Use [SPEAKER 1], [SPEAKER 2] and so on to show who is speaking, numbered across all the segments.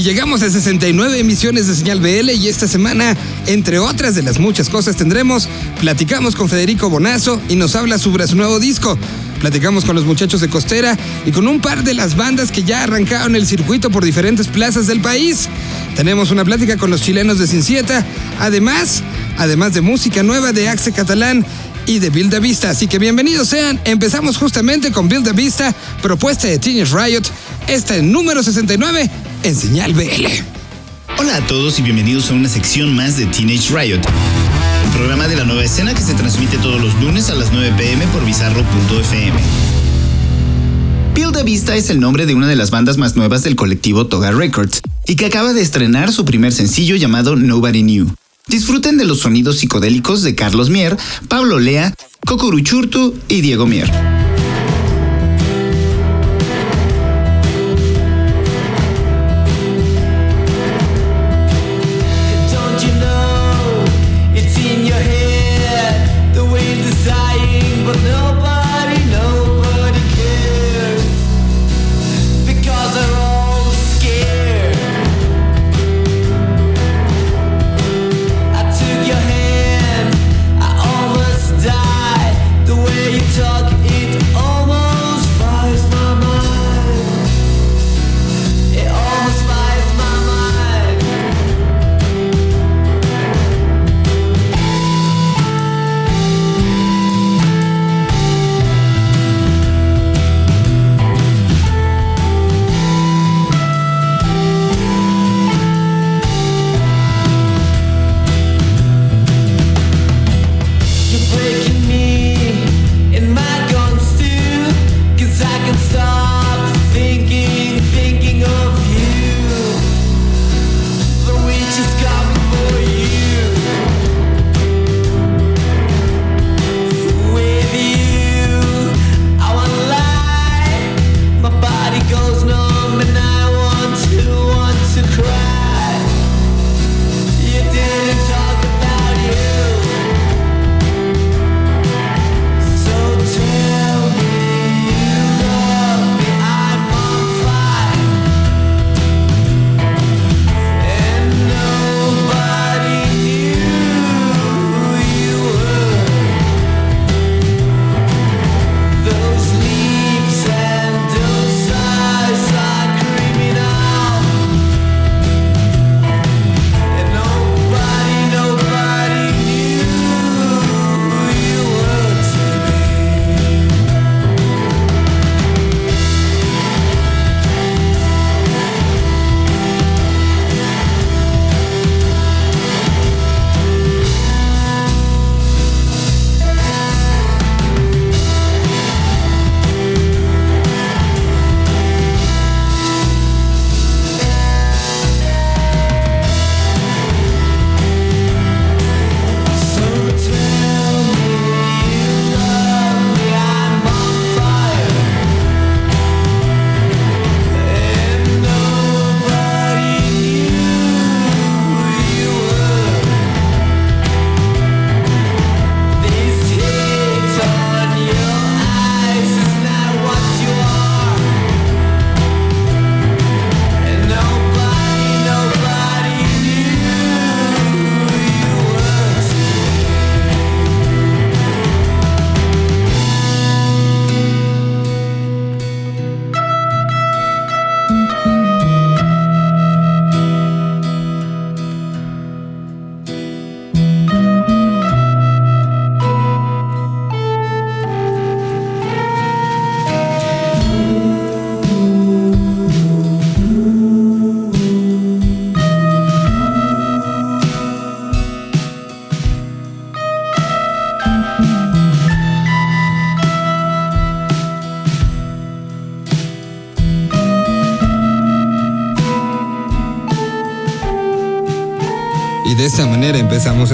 [SPEAKER 1] Y llegamos a 69 emisiones de Señal BL y esta semana, entre otras de las muchas cosas tendremos, platicamos con Federico Bonazo y nos habla sobre su nuevo disco. Platicamos con los muchachos de Costera y con un par de las bandas que ya arrancaron el circuito por diferentes plazas del país. Tenemos una plática con los chilenos de Cincieta, además, además de música nueva de Axe Catalán y de Build Vista. Así que bienvenidos sean. Empezamos justamente con Build Vista, propuesta de Teenage Riot, esta en número 69 en Señal BL.
[SPEAKER 2] Hola a todos y bienvenidos a una sección más de Teenage Riot, un programa de la nueva escena que se transmite todos los lunes a las 9 pm por bizarro.fm. Build the Vista es el nombre de una de las bandas más nuevas del colectivo Toga Records y que acaba de estrenar su primer sencillo llamado Nobody Knew. Disfruten de los sonidos psicodélicos de Carlos Mier, Pablo Lea, Cocoruchurtu y Diego Mier.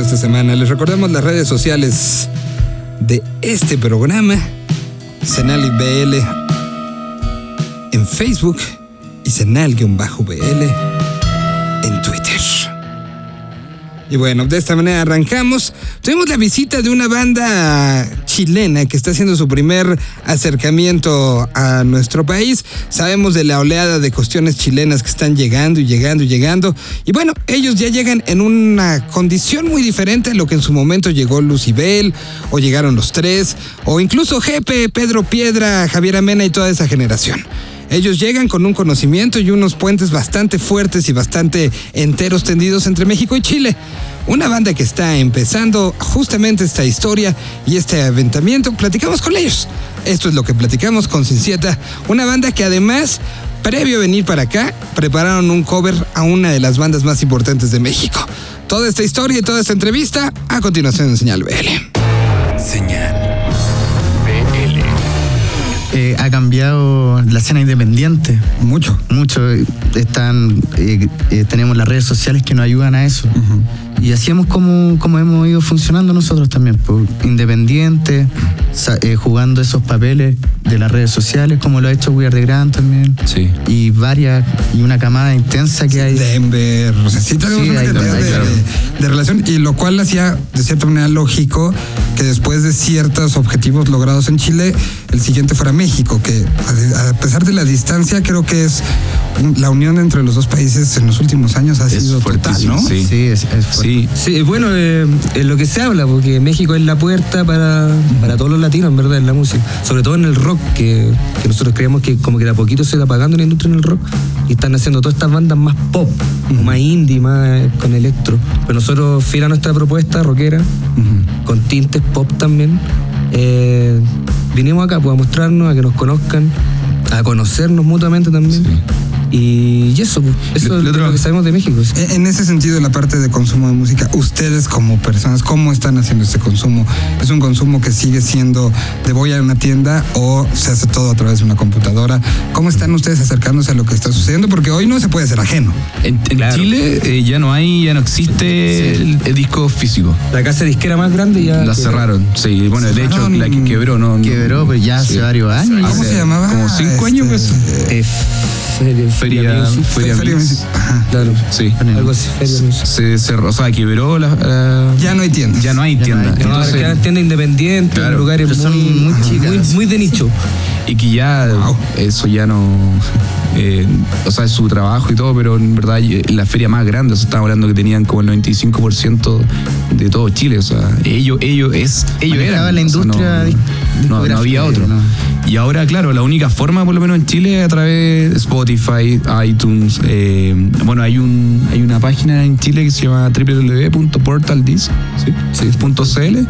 [SPEAKER 1] Esta semana. Les recordamos las redes sociales de este programa. Senal BL en Facebook y Senal-BL en Twitter. Y bueno, de esta manera arrancamos. Tuvimos la visita de una banda chilena que está haciendo su primer acercamiento a nuestro país. Sabemos de la oleada de cuestiones chilenas que están llegando y llegando y llegando. Y bueno, ellos ya llegan en una condición muy diferente a lo que en su momento llegó Lucibel, o llegaron los tres, o incluso Jepe, Pedro Piedra, Javier Amena y toda esa generación. Ellos llegan con un conocimiento y unos puentes bastante fuertes y bastante enteros tendidos entre México y Chile. Una banda que está empezando justamente esta historia y este aventamiento. Platicamos con ellos. Esto es lo que platicamos con Cincieta, una banda que además, previo a venir para acá, prepararon un cover a una de las bandas más importantes de México. Toda esta historia y toda esta entrevista a continuación en Señal BL.
[SPEAKER 3] Ha cambiado la escena independiente.
[SPEAKER 1] Mucho.
[SPEAKER 3] Mucho. Están, eh, eh, tenemos las redes sociales que nos ayudan a eso. Y así hemos como, como hemos ido funcionando nosotros también, pues, independientes, eh, jugando esos papeles de las redes sociales, como lo ha hecho We Are The Grand también.
[SPEAKER 4] Sí.
[SPEAKER 3] Y varias, y una camada intensa que hay.
[SPEAKER 1] Denver, o sea, sí tenemos
[SPEAKER 3] Sí,
[SPEAKER 1] una
[SPEAKER 3] hay-
[SPEAKER 1] cantidad
[SPEAKER 3] hay-
[SPEAKER 1] de,
[SPEAKER 3] claro.
[SPEAKER 1] de- de relación y lo cual hacía de cierta manera lógico que después de ciertos objetivos logrados en Chile, el siguiente fuera México, que a, pesar de la distancia creo que es la unión entre los dos países en los últimos años ha
[SPEAKER 4] Es
[SPEAKER 1] sido total, ¿no?
[SPEAKER 4] sí.
[SPEAKER 3] Sí, es, es fuerte.
[SPEAKER 4] Sí,
[SPEAKER 5] Sí, bueno, eh, es lo que se habla, porque México es la puerta para, para todos los latinos, en verdad, en la música. Sobre todo en el rock, que, que nosotros creemos que como que de a poquito se está apagando la industria en el rock y están haciendo todas estas bandas más pop, o más indie, más eh, con electro. Pero nosotros, fiel a nuestra propuesta rockera, con tintes pop también, eh, vinimos acá pues, a mostrarnos, a que nos conozcan, a conocernos mutuamente también. Y eso, eso
[SPEAKER 4] Lo-
[SPEAKER 5] es
[SPEAKER 4] lo
[SPEAKER 5] que sabemos de México. sí.
[SPEAKER 1] E- En ese sentido, la parte de consumo de música, ustedes como personas, ¿cómo están haciendo este consumo? ¿Es un consumo que sigue siendo de voy a una tienda o se hace todo a través de una computadora? ¿Cómo están ustedes acercándose a lo que está sucediendo? Porque hoy no se puede ser ajeno.
[SPEAKER 4] En, en
[SPEAKER 5] Claro.
[SPEAKER 4] Chile eh, ya no hay, ya no existe el, el disco físico.
[SPEAKER 5] La casa disquera más grande ya.
[SPEAKER 4] La cerraron, sí. Bueno, de hecho, la que quebró, ¿no?
[SPEAKER 3] Quebró, pero ya hace
[SPEAKER 4] Sí.
[SPEAKER 3] varios años.
[SPEAKER 1] ¿Cómo
[SPEAKER 4] Hace
[SPEAKER 1] se llamaba?
[SPEAKER 4] como cinco años, pues.
[SPEAKER 5] Eh, feria,
[SPEAKER 4] Feria,
[SPEAKER 5] Music,
[SPEAKER 4] Feria
[SPEAKER 1] Feria. Music.
[SPEAKER 5] Claro.
[SPEAKER 4] Sí.
[SPEAKER 5] Algo así, Feria Music.
[SPEAKER 4] Se cerró, o sea, quebró la, la-
[SPEAKER 1] Ya no hay tiendas.
[SPEAKER 4] ya no hay
[SPEAKER 3] Ya no
[SPEAKER 4] tienda. Entonces,
[SPEAKER 5] quedan tiendas independientes,
[SPEAKER 4] Claro,
[SPEAKER 5] en lugares
[SPEAKER 3] pero son
[SPEAKER 5] muy,
[SPEAKER 3] muy chicas.
[SPEAKER 5] muy, muy de nicho.
[SPEAKER 4] y que ya eso ya no eh, o sea es su trabajo y todo pero en verdad eh, la feria más grande o sea, estamos hablando que tenían como el 95% de todo Chile o sea ellos ellos es ellos
[SPEAKER 3] Manejaba
[SPEAKER 4] eran
[SPEAKER 3] la
[SPEAKER 4] o sea,
[SPEAKER 3] industria
[SPEAKER 4] no,
[SPEAKER 3] dis-
[SPEAKER 4] no, no había
[SPEAKER 3] discográfica,
[SPEAKER 4] otro
[SPEAKER 3] ¿no?
[SPEAKER 4] Y ahora claro la única forma por lo menos en Chile a través de Spotify iTunes eh, bueno hay un hay una página en Chile que se llama www.portaldis.cl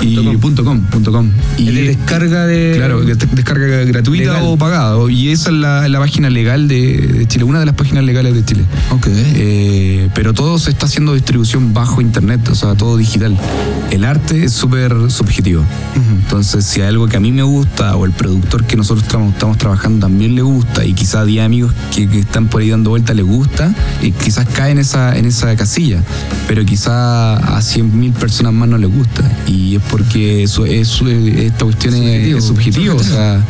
[SPEAKER 4] y punto .com, punto .com. y
[SPEAKER 5] de descarga de.
[SPEAKER 4] Claro, descarga gratuita
[SPEAKER 5] Legal.
[SPEAKER 4] o pagada. Y esa es la, la página legal de, de Chile, una de las páginas legales de Chile.
[SPEAKER 1] Ok.
[SPEAKER 4] Eh, pero todo se está haciendo distribución bajo internet, o sea, todo digital. El arte es súper subjetivo. Entonces, si hay algo que a mí me gusta o el productor que nosotros estamos, estamos trabajando también le gusta y quizás a 10 amigos que, que están por ahí dando vuelta le gusta, y quizás cae en esa, en esa casilla. Pero quizás a 100.000 personas más no les gusta. Y es porque eso, eso- esta cuestión es, es subjetivo. O sea,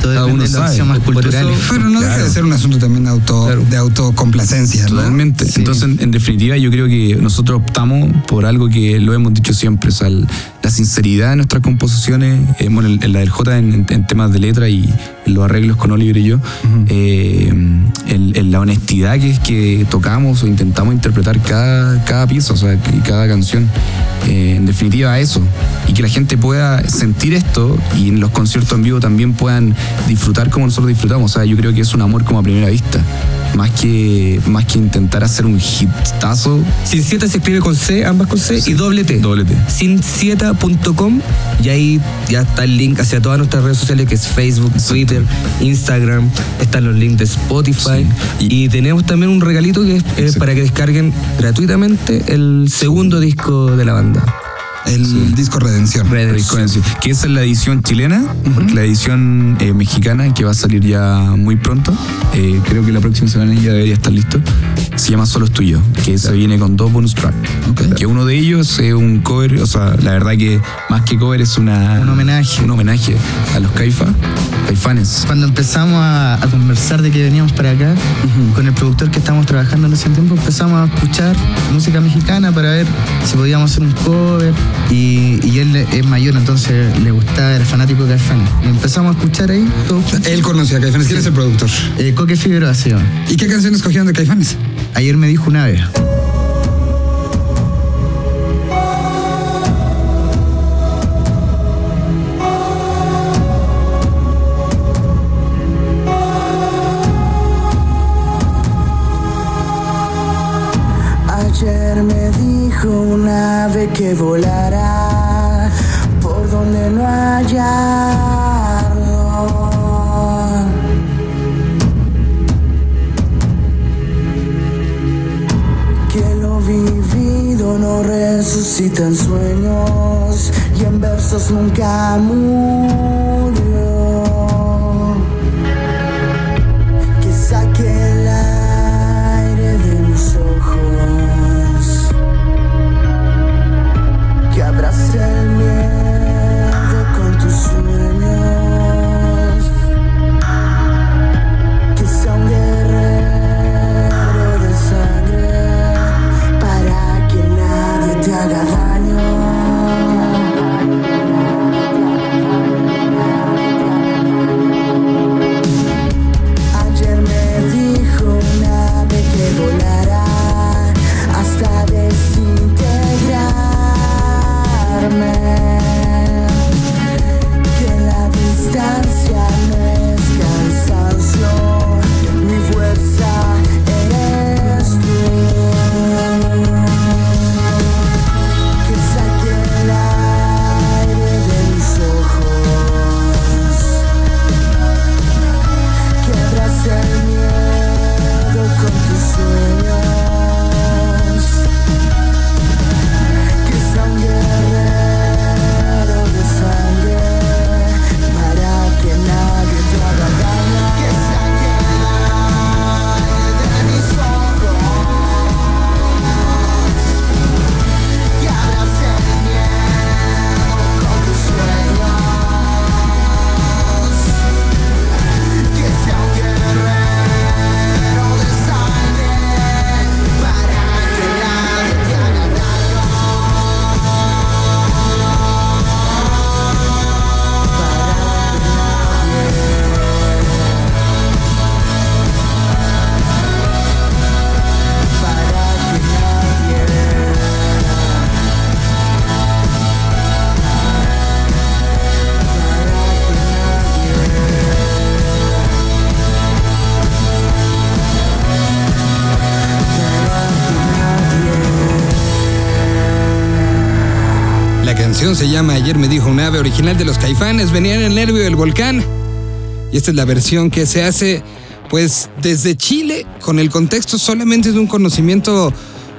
[SPEAKER 3] Todo
[SPEAKER 4] cada
[SPEAKER 3] depende
[SPEAKER 4] uno
[SPEAKER 3] de las
[SPEAKER 4] sabe.
[SPEAKER 3] opciones
[SPEAKER 5] Por eso-
[SPEAKER 3] culturales.
[SPEAKER 1] Pero no deja de ser un asunto también auto,
[SPEAKER 5] Claro.
[SPEAKER 1] de autocomplacencia, ¿no?
[SPEAKER 4] Totalmente.
[SPEAKER 3] Sí.
[SPEAKER 4] Entonces, en, en definitiva, yo creo que nosotros optamos por algo que lo hemos dicho siempre, o sea, el- la sinceridad de nuestras composiciones, eh, bueno, en, en la del J en, en- en temas de letra y los arreglos con Oliver y yo, eh, en, en la honestidad que es que tocamos o intentamos interpretar cada, cada pieza, o sea, cada canción. Eh, en definitiva, eso. Y que la gente pueda sentir esto y en los conciertos en vivo también puedan disfrutar como nosotros disfrutamos. O sea, yo creo que es un amor como a primera vista. Más que, más que intentar hacer un hitazo,
[SPEAKER 5] Cincieta se escribe con C, ambas con C, y doble T.
[SPEAKER 4] doble T.
[SPEAKER 5] Cincieta.com y ahí ya está el link hacia todas nuestras redes sociales que es Facebook, Twitter, Instagram, están los links de Spotify
[SPEAKER 4] Sí.
[SPEAKER 5] y, tenemos también un regalito que es eh, para que descarguen gratuitamente el segundo disco de la banda.
[SPEAKER 1] El disco Redención.
[SPEAKER 5] Redención.
[SPEAKER 4] Que esa es la edición chilena, porque la edición eh, mexicana, que va a salir ya muy pronto, eh, creo que la próxima semana ya debería estar listo. Se llama Solo es tuyo, que se viene con dos bonus tracks. Que uno de ellos es un cover, o sea, la verdad que más que cover es una,
[SPEAKER 3] Un homenaje.
[SPEAKER 4] Un homenaje a los Caifa, Caifanes.
[SPEAKER 3] Cuando empezamos a, a conversar de que veníamos para acá, con el productor que estábamos trabajando en ese tiempo, empezamos a escuchar música mexicana para ver si podíamos hacer un cover. Y, y él es mayor, entonces le gustaba, era fanático de Caifanes. Y empezamos a escuchar ahí todo.
[SPEAKER 1] Él conocía a Caifanes. ¿Quién es el productor?
[SPEAKER 3] Eh, Coque Figueroa.
[SPEAKER 1] ¿Y qué canción escogieron de Caifanes?
[SPEAKER 3] Ayer me dijo una vez.
[SPEAKER 6] Ayer me dijo un ave que volará por donde no haya resucita en sueños y en versos nunca murió.
[SPEAKER 1] Se llama Ayer me dijo un ave, original de los Caifanes, venía en el nervio del volcán. Y esta es la versión que se hace, pues, desde Chile, con el contexto solamente de un conocimiento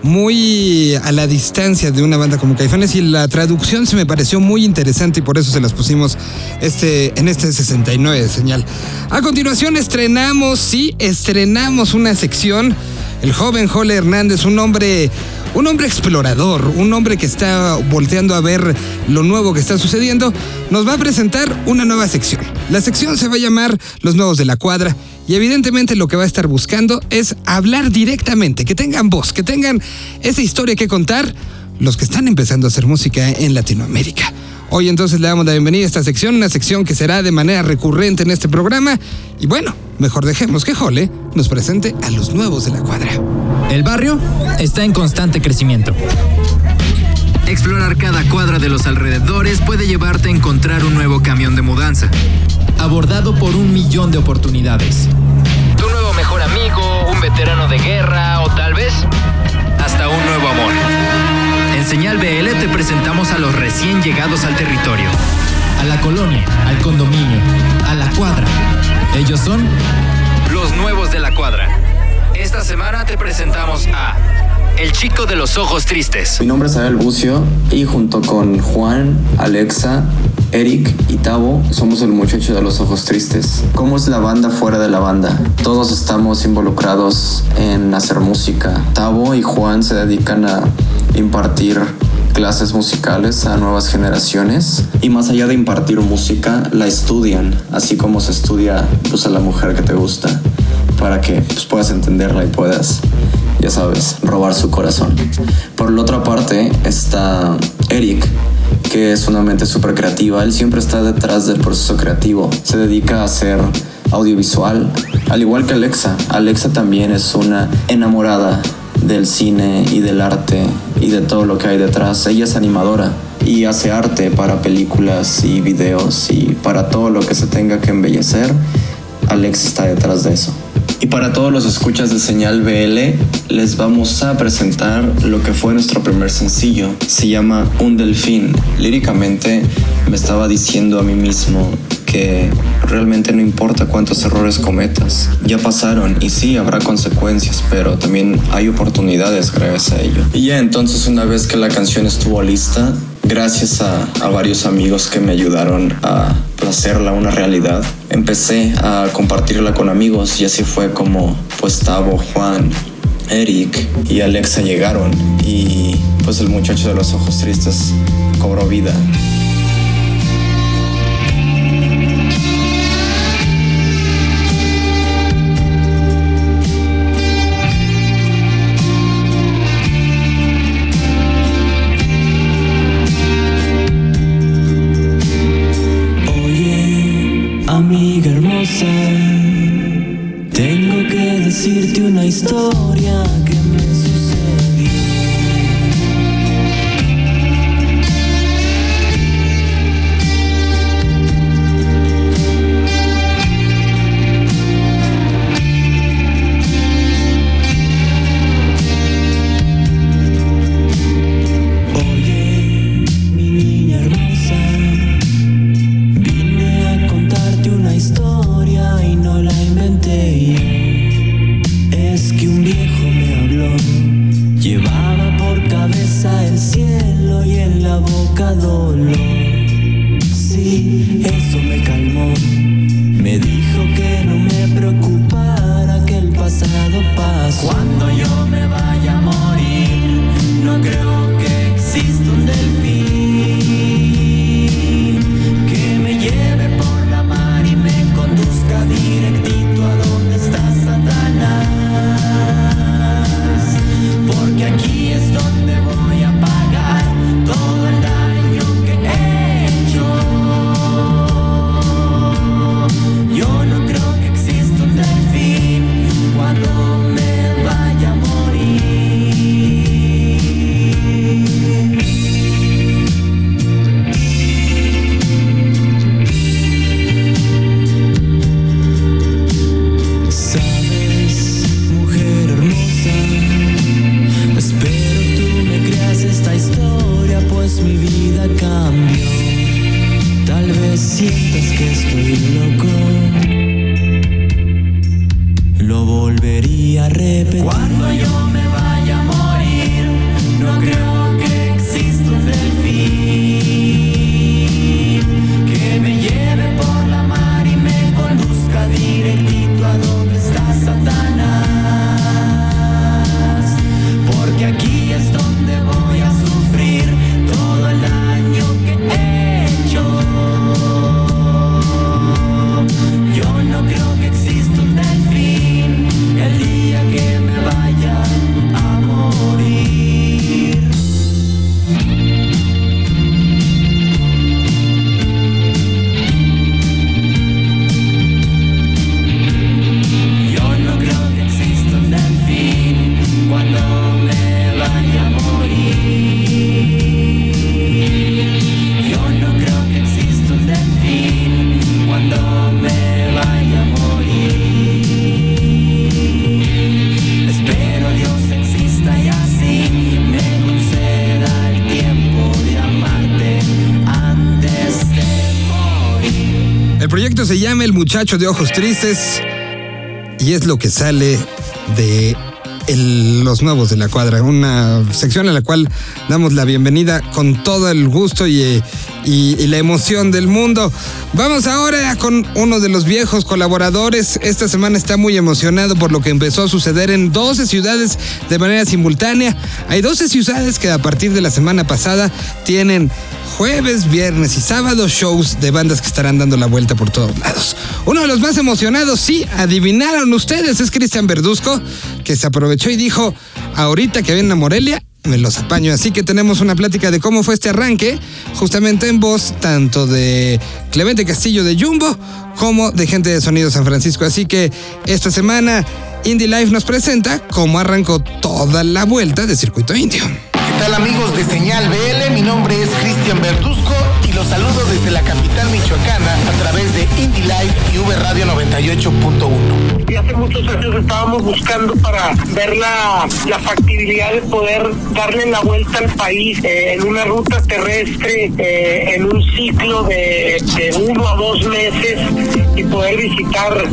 [SPEAKER 1] muy a la distancia de una banda como Caifanes y la traducción se me pareció muy interesante y por eso se las pusimos este, en este 69 de señal. A continuación estrenamos, sí, estrenamos una sección. El joven Jole Hernández, un hombre un hombre explorador, un hombre que está volteando a ver lo nuevo que está sucediendo, nos va a presentar una nueva sección. La sección se va a llamar Los Nuevos de la Cuadra y evidentemente lo que va a estar buscando es hablar directamente, que tengan voz, que tengan esa historia que contar los que están empezando a hacer música en Latinoamérica. Hoy entonces le damos la bienvenida a esta sección, una sección que será de manera recurrente en este programa. Y bueno, mejor dejemos que Jole nos presente a los nuevos de la cuadra.
[SPEAKER 7] El barrio está en constante crecimiento. Explorar cada cuadra de los alrededores puede llevarte a encontrar un nuevo camión de mudanza, abordado por un millón de oportunidades. Tu nuevo mejor amigo, un veterano de guerra o tal vez hasta un nuevo amor. En Señal BL te presentamos a los recién llegados al territorio, a la colonia, al condominio, a la cuadra. Ellos son los nuevos de la cuadra. Esta semana te presentamos a El chico de los ojos tristes.
[SPEAKER 2] Mi nombre es Abel Bucio y junto con Juan, Alexa, Eric y Tavo somos el muchacho de los ojos tristes. ¿Cómo es la banda fuera de la banda? Todos estamos involucrados en hacer música. Tavo y Juan se dedican a impartir clases musicales a nuevas generaciones y más allá de impartir música, la estudian, así como se estudia pues, a la mujer que te gusta, para que pues, puedas entenderla y puedas ya sabes, robar su corazón. Por la otra parte está Eric, que es una mente súper creativa. Él siempre está detrás del proceso creativo. Se dedica a hacer audiovisual, al igual que Alexa. Alexa también es una enamorada del cine y del arte y de todo lo que hay detrás. Ella es animadora y hace arte para películas y videos y para todo lo que se tenga que embellecer. Alex está detrás de eso. Y para todos los escuchas de Señal BL, les vamos a presentar lo que fue nuestro primer sencillo. Se llama Un Delfín. Líricamente me estaba diciendo a mí mismo que realmente no importa cuántos errores cometas, ya pasaron y sí habrá consecuencias, pero también hay oportunidades gracias a ello. Y ya entonces una vez que la canción estuvo lista, gracias a, a varios amigos que me ayudaron a hacerla una realidad, empecé a compartirla con amigos y así fue como pues Tavo, Juan, Eric y Alexa llegaron y pues el muchacho de los ojos tristes cobró vida.
[SPEAKER 8] El
[SPEAKER 1] proyecto se llama El muchacho de ojos tristes y es lo que sale de los nuevos de la cuadra, una sección a la cual damos la bienvenida con todo el gusto y, eh, y- la emoción del mundo. Vamos ahora con uno de los viejos colaboradores. Esta semana está muy emocionado por lo que empezó a suceder en 12 ciudades de manera simultánea. Hay 12 ciudades que a partir de la semana pasada tienen jueves, viernes y sábado shows de bandas que estarán dando la vuelta por todos lados. Uno de los más emocionados, sí, adivinaron ustedes, es Cristian Verduzco, que se aprovechó y dijo, ahorita que vienen a Morelia, los apaño. Así que tenemos una plática de cómo fue este arranque, justamente en voz tanto de Clemente Castillo de Jumbo como de gente de Sonido San Francisco. Así que esta semana Indie Life nos presenta cómo arrancó toda la vuelta de Circuito Indio.
[SPEAKER 9] ¿Qué tal amigos de Señal BL? Mi nombre es Cristian Verduzco los saludo desde la capital michoacana a través de Indie Live y V Radio 98.1.
[SPEAKER 10] Y hace muchos años estábamos buscando para ver la, la factibilidad de poder darle la vuelta al país eh, en una ruta terrestre, eh, en un ciclo de, uno a dos meses y poder visitar.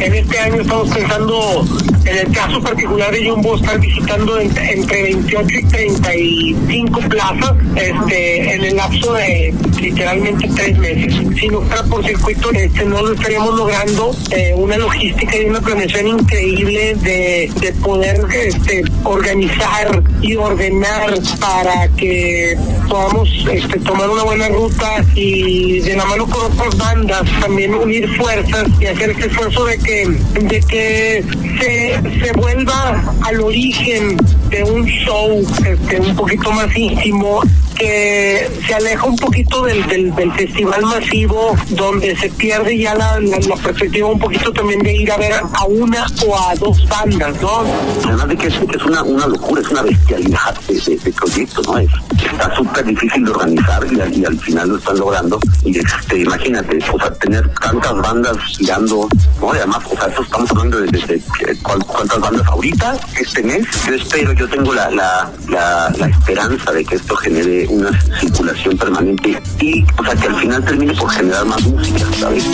[SPEAKER 10] En este año estamos pensando, en el caso particular de Jumbo, estar visitando en- entre 28 y 35 plazas este, en el lapso de literalmente tres meses. Si no fuera por circuito, este, no lo estaríamos logrando. eh, una logística y una planeación increíble de, de poder este, organizar y ordenar para que podamos este, tomar una buena ruta y de la mano con otras bandas también unir fuerzas y hacer este esfuerzo de que, de que se, se vuelva al origen de un show este, un poquito más íntimo que se aleja un poquito del, del, del festival masivo donde se pierde ya la, la, la perspectiva un poquito también de ir a ver a una o a dos bandas, ¿no?
[SPEAKER 11] Además de que es, es una, una locura, es una bestialidad de, proyecto, ¿no? Es, está súper difícil de organizar y, al- final lo están logrando. Y este, imagínate, o sea, tener tantas bandas girando, ¿no? Además, o sea, esto estamos hablando de, cuántas bandas ahorita, este mes. Yo espero, yo tengo la, la, la, esperanza de que esto genere una circulación permanente y, o sea, que al final termine por generar más música, ¿sabes?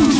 [SPEAKER 12] Mi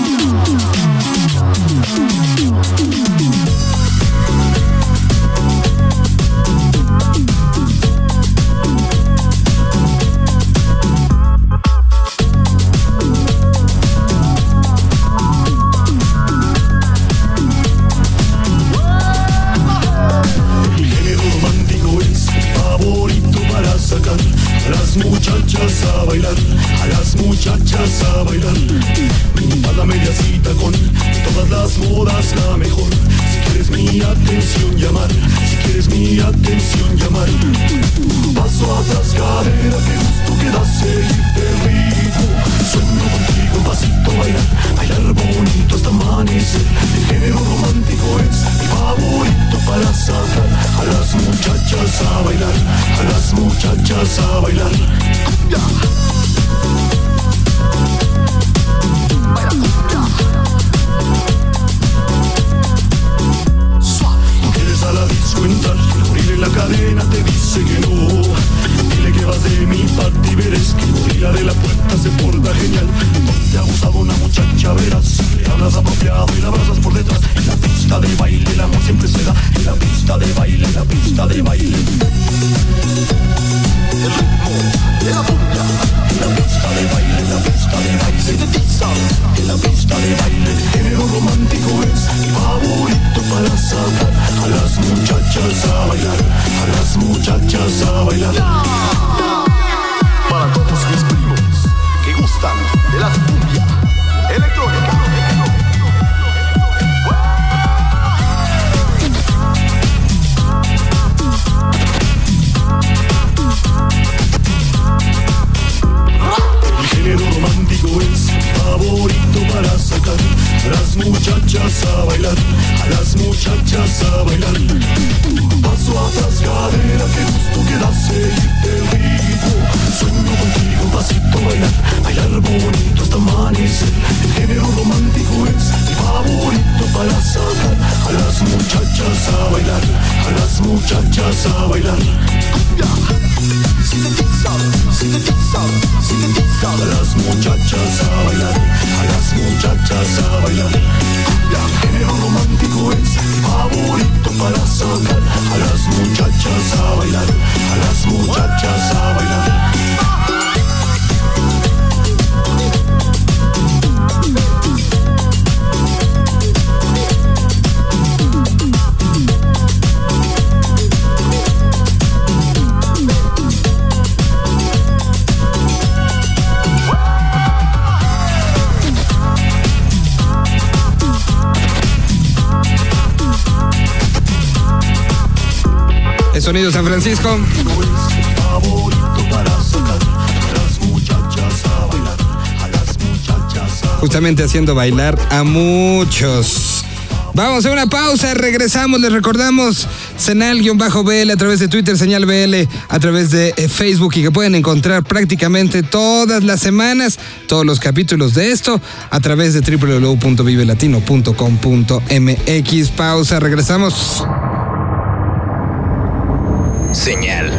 [SPEAKER 12] muchachas a bailar. Cumbia. Quieres a la disco entrar, abrirle la cadena te dice que no. Dile que vas de mi parte y verás que gorila de la puerta se porta genial. Te ha gustado una muchacha, verás. Le hablas apropiado y la abrazas por detrás. En la pista de baile el amor siempre se da. En la pista de baile, en la pista de baile. La. En la pista de baile, en la pista de baile. Sintetiza. En la pista de baile. El género romántico es mi favorito para sacar a las muchachas a bailar. A las muchachas a bailar. A bailar. A las muchachas a bailar, a las muchachas a bailar. Cumbia, género romántico es favorito para sacar. A las muchachas a bailar, las muchachas a
[SPEAKER 1] Justamente haciendo bailar a muchos. Vamos a una pausa, regresamos, les recordamos Senal-BL a través de Twitter, Señal BL a través de eh, Facebook y que pueden encontrar prácticamente todas las semanas todos los capítulos de esto a través de www.vivelatino.com.mx. Pausa, regresamos.
[SPEAKER 7] Señal.